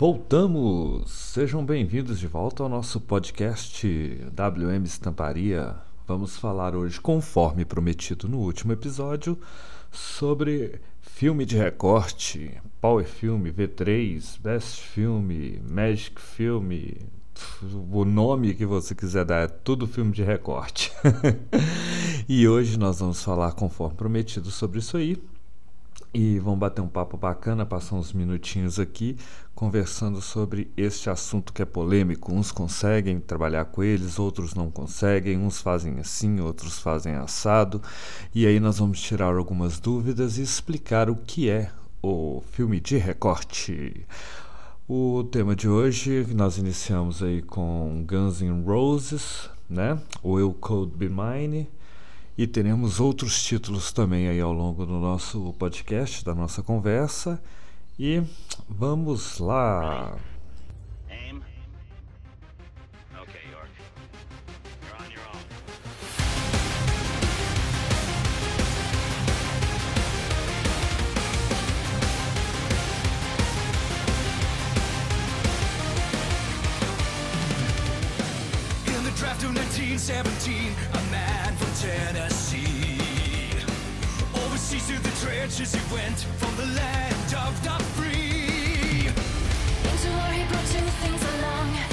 Voltamos! Sejam bem-vindos de volta ao nosso podcast WM Estamparia. Vamos falar hoje, conforme prometido no último episódio, sobre filme de recorte, Power Filme, V3, Best Filme, Magic Filme, o nome que você quiser dar, é tudo filme de recorte. e hoje nós vamos falar, conforme prometido, sobre isso aí. E vamos bater um papo bacana, passar uns minutinhos aqui conversando sobre este assunto que é polêmico. Uns conseguem trabalhar com eles, outros não conseguem, uns fazem assim, outros fazem assado. E aí nós vamos tirar algumas dúvidas e explicar o que é o filme de recorte. O tema de hoje nós iniciamos aí com Guns N' Roses, né? Will Code Be Mine e teremos outros títulos também aí ao longo do nosso podcast, da nossa conversa. E vamos lá! draft of 1917, a man from Tennessee. Overseas to the trenches he went from the land of the free. Into war he brought two things along.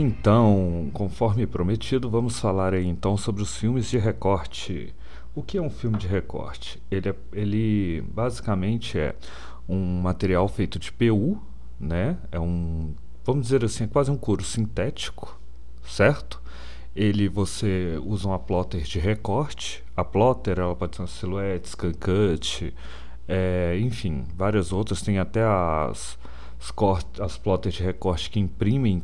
Então, conforme prometido, vamos falar aí então sobre os filmes de recorte. O que é um filme de recorte? Ele, é, ele basicamente é um material feito de PU, né? É um, vamos dizer assim, é quase um couro sintético, certo? Ele você usa uma plotter de recorte. A plotter ela pode ser uma silhuete, scan cut, é, enfim, várias outras. Tem até as as, cort as plotters de recorte que imprimem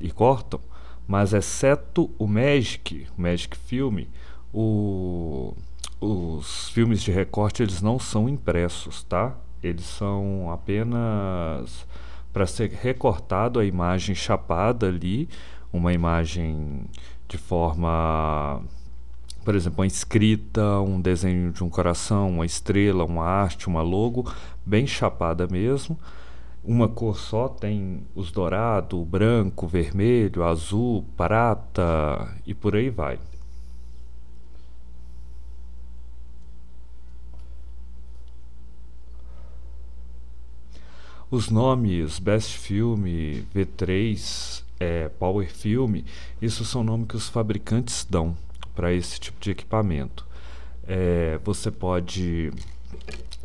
e cortam, mas exceto o Magic, o Magic Film, o, os filmes de recorte eles não são impressos, tá? Eles são apenas para ser recortado a imagem chapada ali, uma imagem de forma, por exemplo, uma escrita, um desenho de um coração, uma estrela, uma arte, uma logo, bem chapada mesmo. Uma cor só tem os dourado, branco, vermelho, azul, prata e por aí vai. Os nomes Best Film, V3, é, Power Film, isso são nomes que os fabricantes dão para esse tipo de equipamento. É, você pode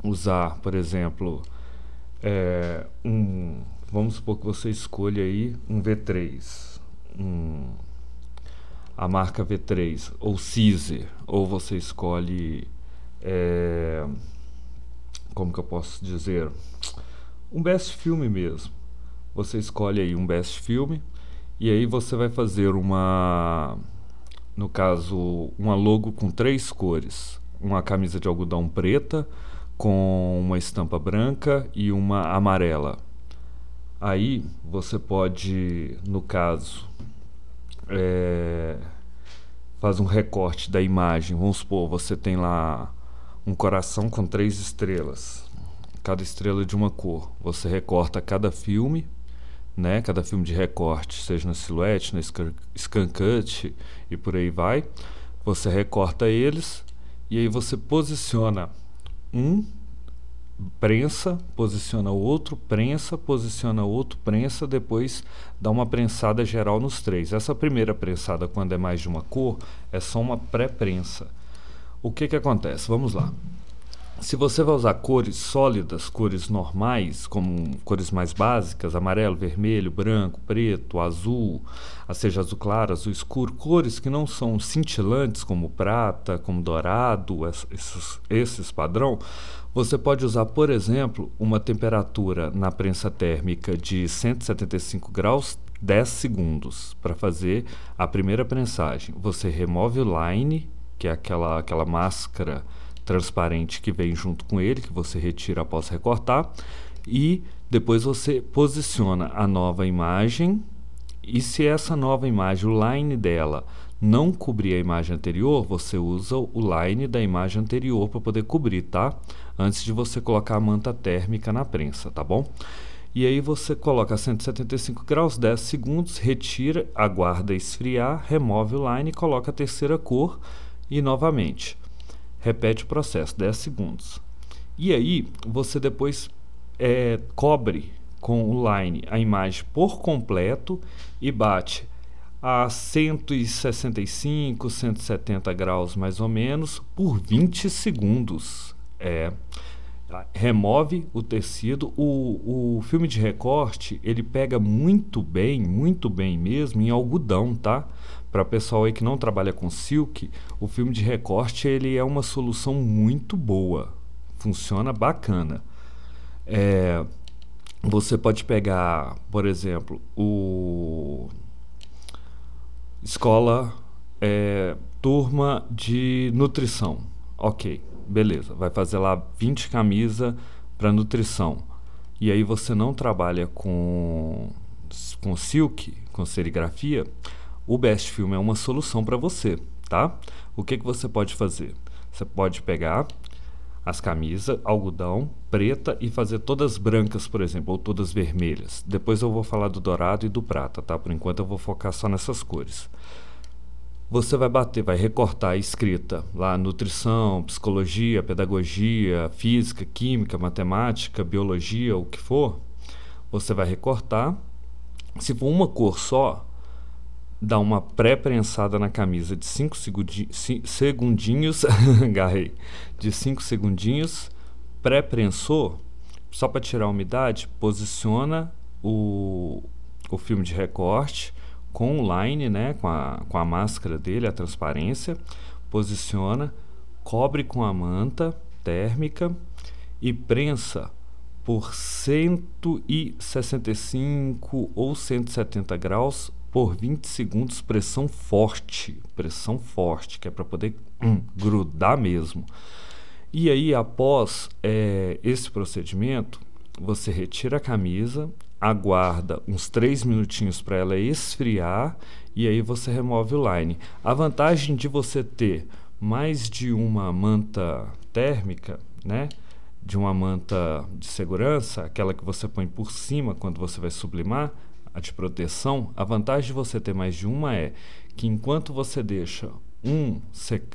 usar, por exemplo, é, um, vamos supor que você escolha aí um V3, um, a marca V3 ou Caesar, ou você escolhe, é, como que eu posso dizer, um best filme mesmo. Você escolhe aí um best filme e aí você vai fazer uma, no caso, uma logo com três cores, uma camisa de algodão preta com uma estampa branca e uma amarela. Aí você pode, no caso, é, faz um recorte da imagem. Vamos supor, você tem lá um coração com três estrelas cada estrela de uma cor. Você recorta cada filme, né? Cada filme de recorte, seja na silhuete, na scan cut e por aí vai. Você recorta eles e aí você posiciona um prensa, posiciona outro, prensa, posiciona outro, prensa, depois dá uma prensada geral nos três. Essa primeira prensada, quando é mais de uma cor, é só uma pré-prensa. O que que acontece? Vamos lá. Se você vai usar cores sólidas, cores normais, como cores mais básicas, amarelo, vermelho, branco, preto, azul, seja azul claro, azul escuro, cores que não são cintilantes, como prata, como dourado, esses, esses padrão, você pode usar, por exemplo, uma temperatura na prensa térmica de 175 graus 10 segundos para fazer a primeira prensagem. Você remove o line, que é aquela, aquela máscara transparente que vem junto com ele, que você retira após recortar, e depois você posiciona a nova imagem. E se essa nova imagem, o line dela, não cobrir a imagem anterior, você usa o line da imagem anterior para poder cobrir, tá? Antes de você colocar a manta térmica na prensa, tá bom? E aí você coloca a 175 graus, 10 segundos, retira, aguarda esfriar, remove o line, coloca a terceira cor e novamente. Repete o processo, 10 segundos. E aí, você depois é, cobre com o line a imagem por completo e bate a 165, 170 graus mais ou menos por 20 segundos. É, remove o tecido. O, o filme de recorte ele pega muito bem, muito bem mesmo em algodão, tá? Para pessoal aí que não trabalha com silk, o filme de recorte ele é uma solução muito boa, funciona bacana. É, você pode pegar, por exemplo, o escola é, turma de nutrição, ok, beleza, vai fazer lá 20 camisas para nutrição. E aí você não trabalha com com silk, com serigrafia, o Best Film é uma solução para você, tá? O que, que você pode fazer? Você pode pegar as camisas, algodão, preta e fazer todas brancas, por exemplo, ou todas vermelhas. Depois eu vou falar do dourado e do prata, tá? Por enquanto eu vou focar só nessas cores. Você vai bater, vai recortar a escrita lá nutrição, psicologia, pedagogia, física, química, matemática, biologia, o que for. Você vai recortar. Se for uma cor só, dá uma pré-prensada na camisa de 5 segundinhos, agarrei, de 5 segundinhos, pré-prensou, só para tirar a umidade, posiciona o, o filme de recorte com o line, né, com a, com a máscara dele, a transparência, posiciona, cobre com a manta térmica e prensa por 165 ou 170 graus por 20 segundos, pressão forte, pressão forte, que é para poder hum, grudar mesmo. E aí, após é, esse procedimento, você retira a camisa aguarda uns 3 minutinhos para ela esfriar e aí você remove o line. A vantagem de você ter mais de uma manta térmica, né? De uma manta de segurança, aquela que você põe por cima quando você vai sublimar, a de proteção, a vantagem de você ter mais de uma é que enquanto você deixa um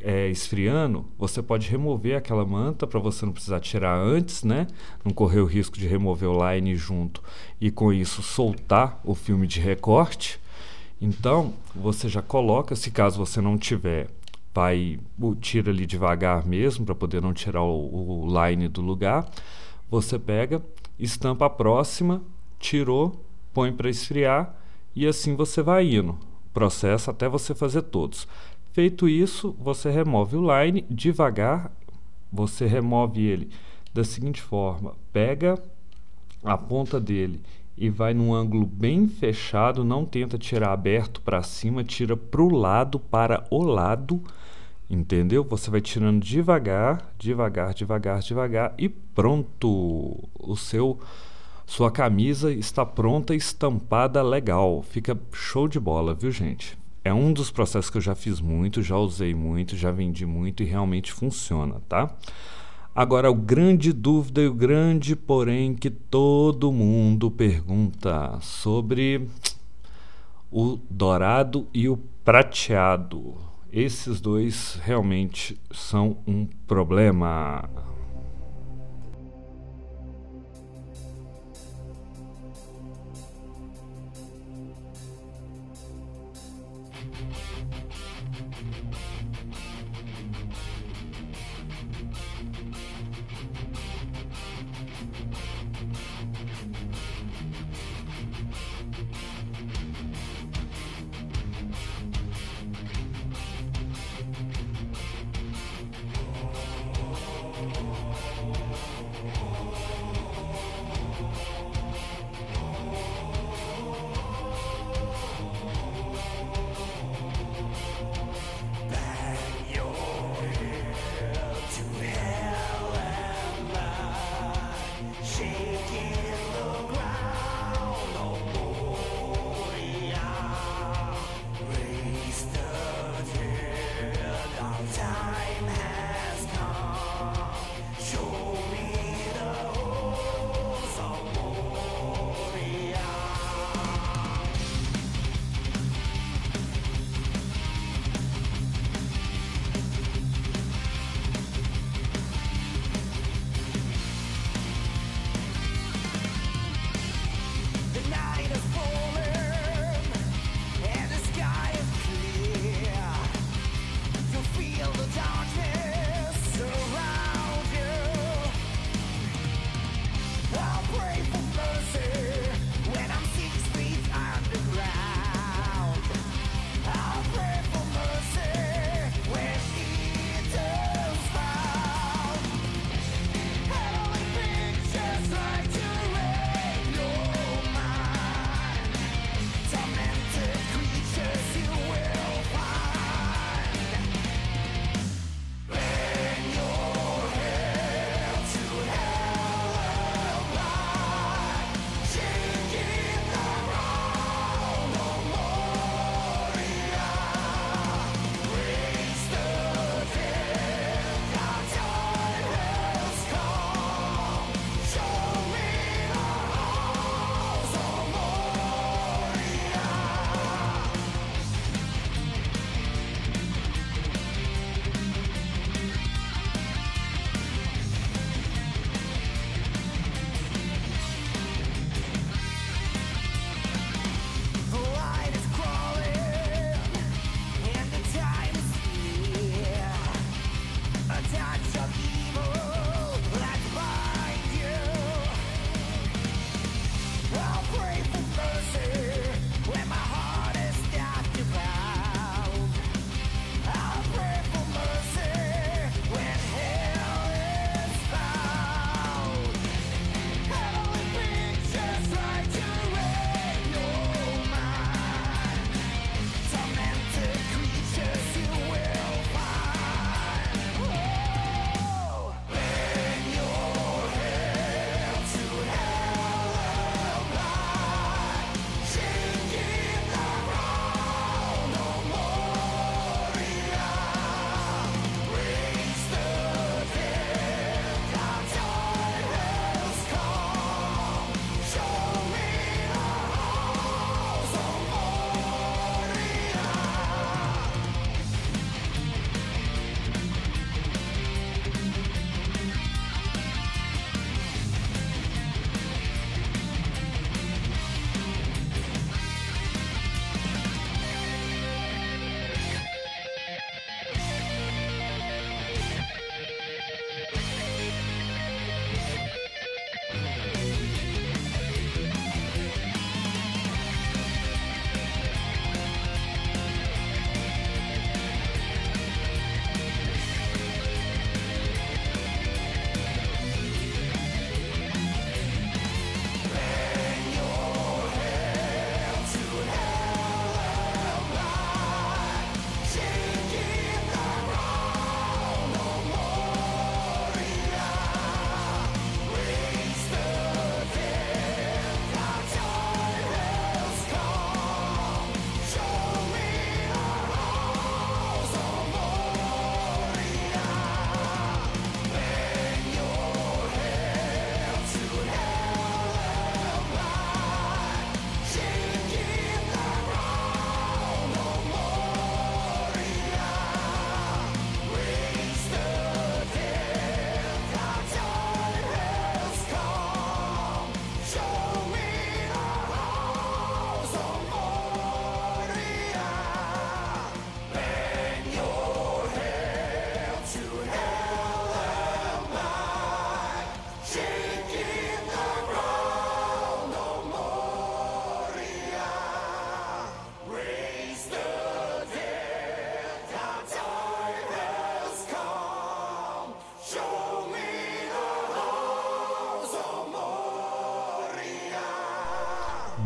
é, esfriando, você pode remover aquela manta para você não precisar tirar antes, né? Não correr o risco de remover o line junto e com isso soltar o filme de recorte. Então, você já coloca, se caso você não tiver, vai tira ali devagar mesmo para poder não tirar o, o line do lugar. Você pega, estampa a próxima, tirou, põe para esfriar e assim você vai indo. Processo até você fazer todos. Feito isso, você remove o line devagar, você remove ele da seguinte forma: pega a ponta dele e vai num ângulo bem fechado, não tenta tirar aberto para cima, tira para o lado, para o lado, entendeu? Você vai tirando devagar, devagar, devagar, devagar e pronto. O seu sua camisa está pronta, estampada, legal. Fica show de bola, viu, gente? é um dos processos que eu já fiz muito, já usei muito, já vendi muito e realmente funciona, tá? Agora, o grande dúvida e o grande porém que todo mundo pergunta sobre o dourado e o prateado. Esses dois realmente são um problema.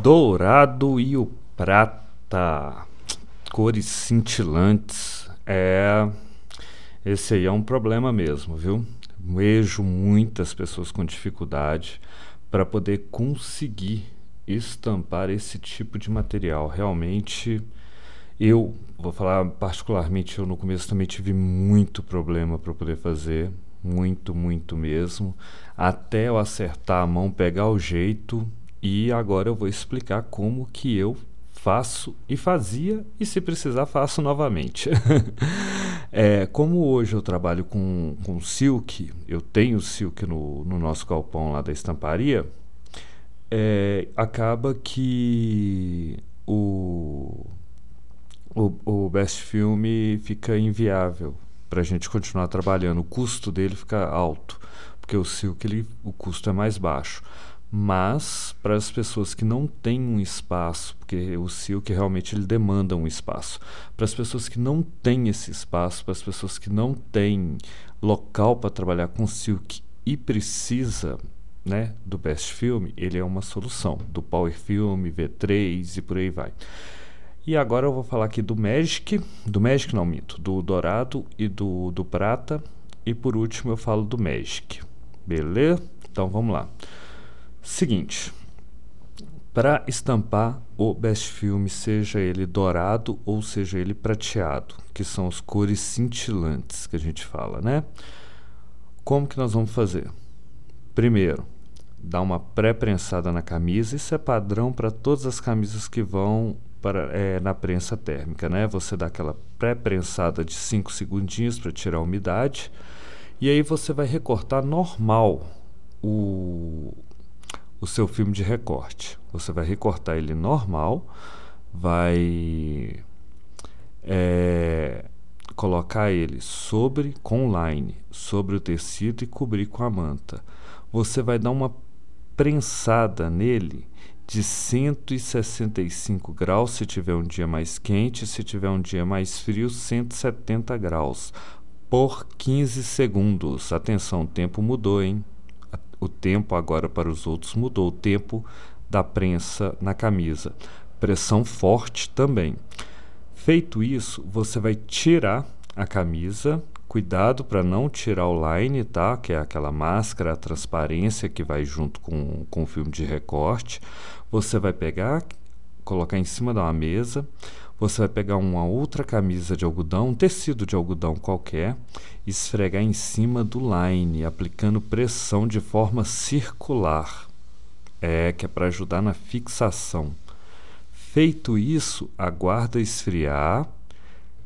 Dourado e o prata, cores cintilantes. É, esse aí é um problema mesmo, viu? Vejo muitas pessoas com dificuldade para poder conseguir estampar esse tipo de material. Realmente, eu vou falar particularmente, eu no começo também tive muito problema para poder fazer, muito, muito mesmo, até eu acertar a mão, pegar o jeito e agora eu vou explicar como que eu faço e fazia e se precisar faço novamente. é, como hoje eu trabalho com, com silk, eu tenho silk no, no nosso galpão lá da estamparia, é, acaba que o, o, o Best Film fica inviável para a gente continuar trabalhando. O custo dele fica alto, porque o silk ele, o custo é mais baixo mas para as pessoas que não têm um espaço, porque o Silk realmente ele demanda um espaço, para as pessoas que não têm esse espaço, para as pessoas que não têm local para trabalhar com Silk e precisa né, do Best Film, ele é uma solução, do Power Film, V3 e por aí vai. E agora eu vou falar aqui do Magic, do Magic não minto, do Dourado e do, do Prata, e por último eu falo do Magic, beleza? Então vamos lá. Seguinte, para estampar o best film, seja ele dourado ou seja ele prateado, que são as cores cintilantes que a gente fala, né? Como que nós vamos fazer? Primeiro, dar uma pré-prensada na camisa, isso é padrão para todas as camisas que vão para, é, na prensa térmica, né? Você dá aquela pré-prensada de 5 segundinhos para tirar a umidade, e aí você vai recortar normal o, o seu filme de recorte. Você vai recortar ele normal, vai é, colocar ele sobre com line sobre o tecido e cobrir com a manta. Você vai dar uma prensada nele de 165 graus se tiver um dia mais quente, se tiver um dia mais frio, 170 graus por 15 segundos. Atenção, o tempo mudou, hein? O tempo agora para os outros mudou, o tempo da prensa na camisa. Pressão forte também. Feito isso, você vai tirar a camisa. Cuidado para não tirar o line, tá? Que é aquela máscara, a transparência que vai junto com, com o filme de recorte. Você vai pegar, colocar em cima de uma mesa você vai pegar uma outra camisa de algodão, um tecido de algodão qualquer, esfregar em cima do line, aplicando pressão de forma circular. É que é para ajudar na fixação. Feito isso, aguarda esfriar,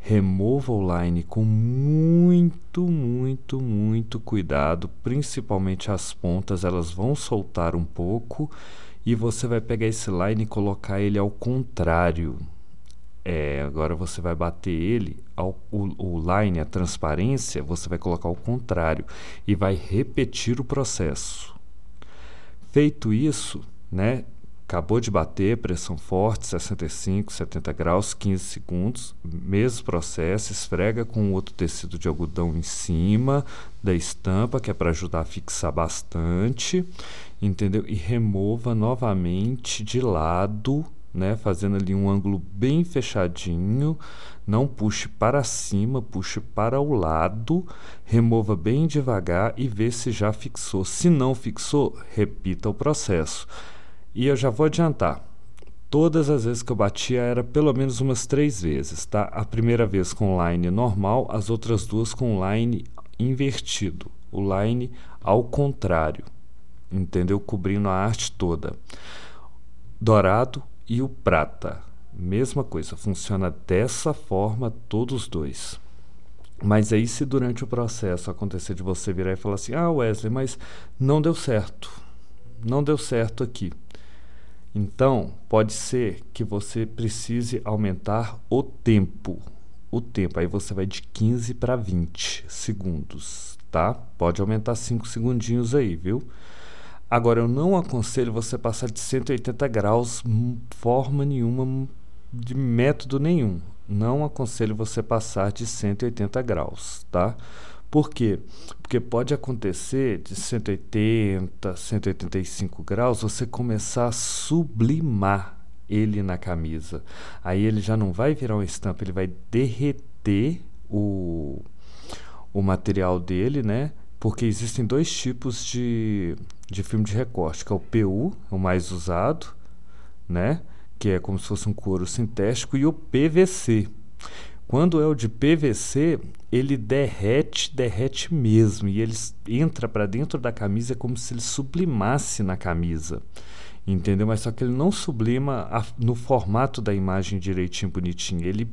remova o line com muito, muito, muito cuidado, principalmente as pontas, elas vão soltar um pouco e você vai pegar esse line e colocar ele ao contrário é, agora você vai bater ele, ao, o, o line, a transparência, você vai colocar o contrário e vai repetir o processo. Feito isso, né? Acabou de bater, pressão forte, 65, 70 graus, 15 segundos. Mesmo processo, esfrega com outro tecido de algodão em cima da estampa, que é para ajudar a fixar bastante, entendeu? E remova novamente de lado né, fazendo ali um ângulo bem fechadinho, não puxe para cima, puxe para o lado, remova bem devagar e vê se já fixou. Se não fixou, repita o processo. E eu já vou adiantar. Todas as vezes que eu batia era pelo menos umas três vezes, tá? A primeira vez com line normal, as outras duas com line invertido, o line ao contrário, entendeu? Cobrindo a arte toda. Dourado, e o prata. Mesma coisa, funciona dessa forma todos dois. Mas aí, se durante o processo acontecer de você virar e falar assim: Ah, Wesley, mas não deu certo. Não deu certo aqui. Então, pode ser que você precise aumentar o tempo. O tempo. Aí você vai de 15 para 20 segundos, tá? Pode aumentar 5 segundinhos aí, viu? Agora, eu não aconselho você passar de 180 graus, forma nenhuma, de método nenhum. Não aconselho você passar de 180 graus, tá? Por quê? Porque pode acontecer de 180, 185 graus você começar a sublimar ele na camisa. Aí ele já não vai virar uma estampa, ele vai derreter o, o material dele, né? Porque existem dois tipos de, de filme de recorte, que é o PU, o mais usado, né? Que é como se fosse um couro sintético, e o PVC. Quando é o de PVC, ele derrete, derrete mesmo, e ele entra para dentro da camisa como se ele sublimasse na camisa entendeu? Mas só que ele não sublima a, no formato da imagem direitinho, bonitinho. Ele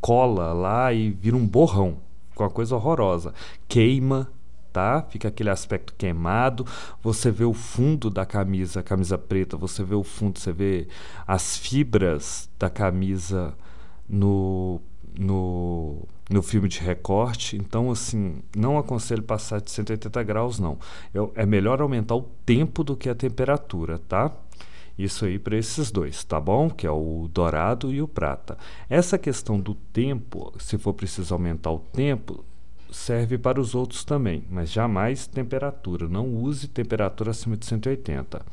cola lá e vira um borrão, uma coisa horrorosa. Queima, tá? Fica aquele aspecto queimado. Você vê o fundo da camisa, camisa preta, você vê o fundo, você vê as fibras da camisa no no, no filme de recorte. Então, assim, não aconselho passar de 180 graus, não. é melhor aumentar o tempo do que a temperatura, tá? Isso aí para esses dois, tá bom? Que é o dourado e o prata. Essa questão do tempo, se for preciso aumentar o tempo, serve para os outros também, mas jamais temperatura. Não use temperatura acima de 180.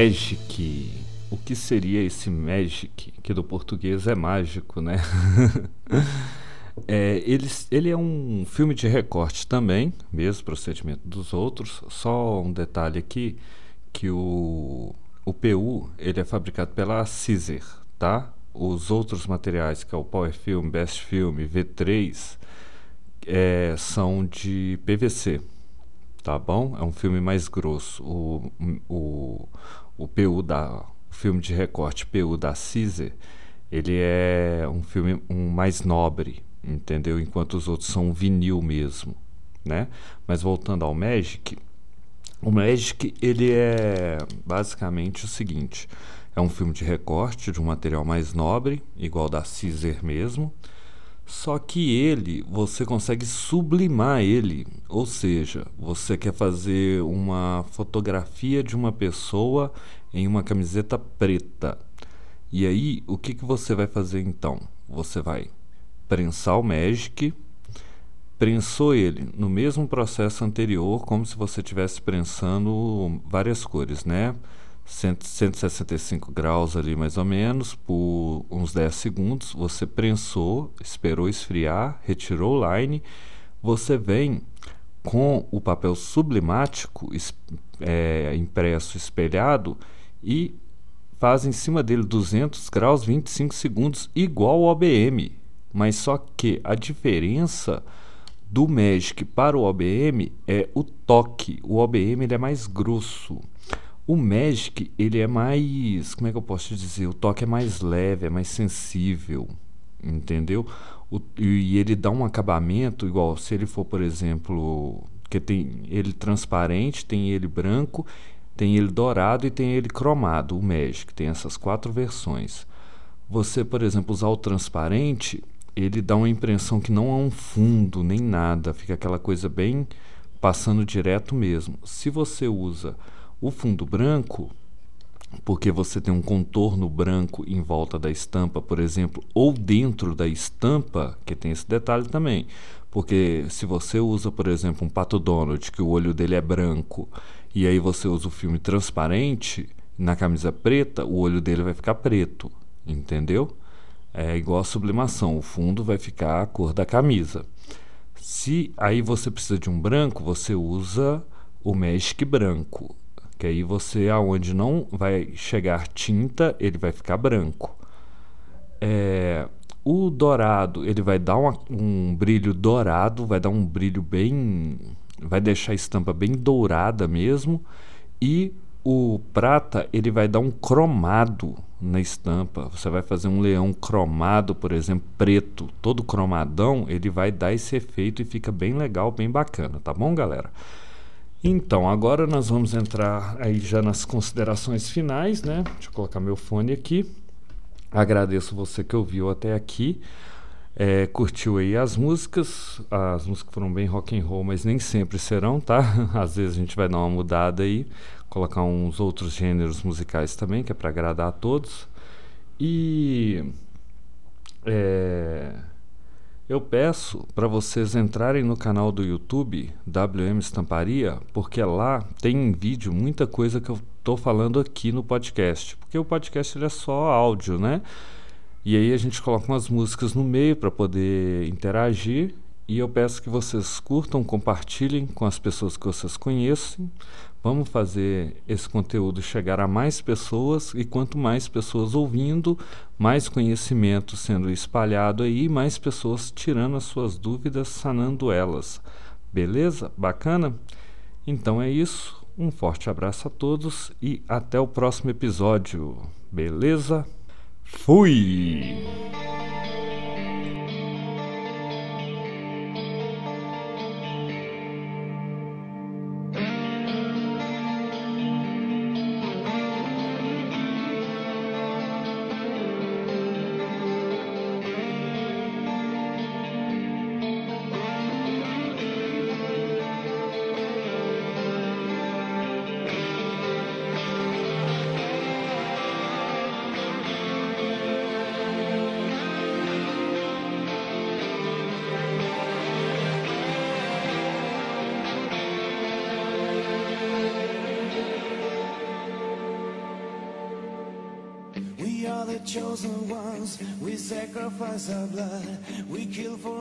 Magic. O que seria esse Magic? Que do português é mágico, né? é, ele, ele é um filme de recorte também, mesmo procedimento dos outros. Só um detalhe aqui, que o, o PU ele é fabricado pela Caesar, tá? Os outros materiais, que é o Power Film, Best Film, V3, é, são de PVC, tá bom? É um filme mais grosso. O, o, o PU da o filme de recorte PU da Caesar, ele é um filme um mais nobre, entendeu? Enquanto os outros são vinil mesmo, né? Mas voltando ao Magic, o Magic ele é basicamente o seguinte: é um filme de recorte de um material mais nobre, igual da Caesar mesmo. Só que ele, você consegue sublimar ele, ou seja, você quer fazer uma fotografia de uma pessoa em uma camiseta preta. E aí, o que, que você vai fazer então? Você vai prensar o Magic, prensou ele no mesmo processo anterior, como se você estivesse prensando várias cores, né? 165 graus ali mais ou menos, por uns 10 segundos. Você prensou, esperou esfriar, retirou o line. Você vem com o papel sublimático é, impresso espelhado e faz em cima dele 200 graus 25 segundos igual ao OBM, mas só que a diferença do Magic para o OBM é o toque. O OBM ele é mais grosso. O Magic ele é mais, como é que eu posso dizer? O toque é mais leve, é mais sensível, entendeu? O, e ele dá um acabamento igual se ele for, por exemplo, que tem ele transparente, tem ele branco tem ele dourado e tem ele cromado, o Magic, tem essas quatro versões. Você, por exemplo, usar o transparente, ele dá uma impressão que não há um fundo nem nada, fica aquela coisa bem passando direto mesmo. Se você usa o fundo branco, porque você tem um contorno branco em volta da estampa, por exemplo, ou dentro da estampa, que tem esse detalhe também. Porque se você usa, por exemplo, um Pato Donald, que o olho dele é branco, e aí você usa o filme transparente na camisa preta, o olho dele vai ficar preto, entendeu? É igual a sublimação, o fundo vai ficar a cor da camisa. Se aí você precisa de um branco, você usa o Magic branco, que aí você aonde não vai chegar tinta, ele vai ficar branco. É, o dourado, ele vai dar uma, um brilho dourado, vai dar um brilho bem vai deixar a estampa bem dourada mesmo e o prata ele vai dar um cromado na estampa. Você vai fazer um leão cromado, por exemplo, preto, todo cromadão, ele vai dar esse efeito e fica bem legal, bem bacana, tá bom, galera? Então, agora nós vamos entrar aí já nas considerações finais, né? Deixa eu colocar meu fone aqui. Agradeço você que ouviu até aqui. É, curtiu aí as músicas, as músicas foram bem rock and roll, mas nem sempre serão, tá? Às vezes a gente vai dar uma mudada aí, colocar uns outros gêneros musicais também, que é para agradar a todos. E é, eu peço para vocês entrarem no canal do YouTube WM Estamparia, porque lá tem em vídeo muita coisa que eu tô falando aqui no podcast, porque o podcast ele é só áudio, né? E aí a gente coloca umas músicas no meio para poder interagir. E eu peço que vocês curtam, compartilhem com as pessoas que vocês conhecem. Vamos fazer esse conteúdo chegar a mais pessoas e quanto mais pessoas ouvindo, mais conhecimento sendo espalhado aí, mais pessoas tirando as suas dúvidas, sanando elas. Beleza? Bacana? Então é isso. Um forte abraço a todos e até o próximo episódio. Beleza? Fui! Sacrifice our blood, we kill for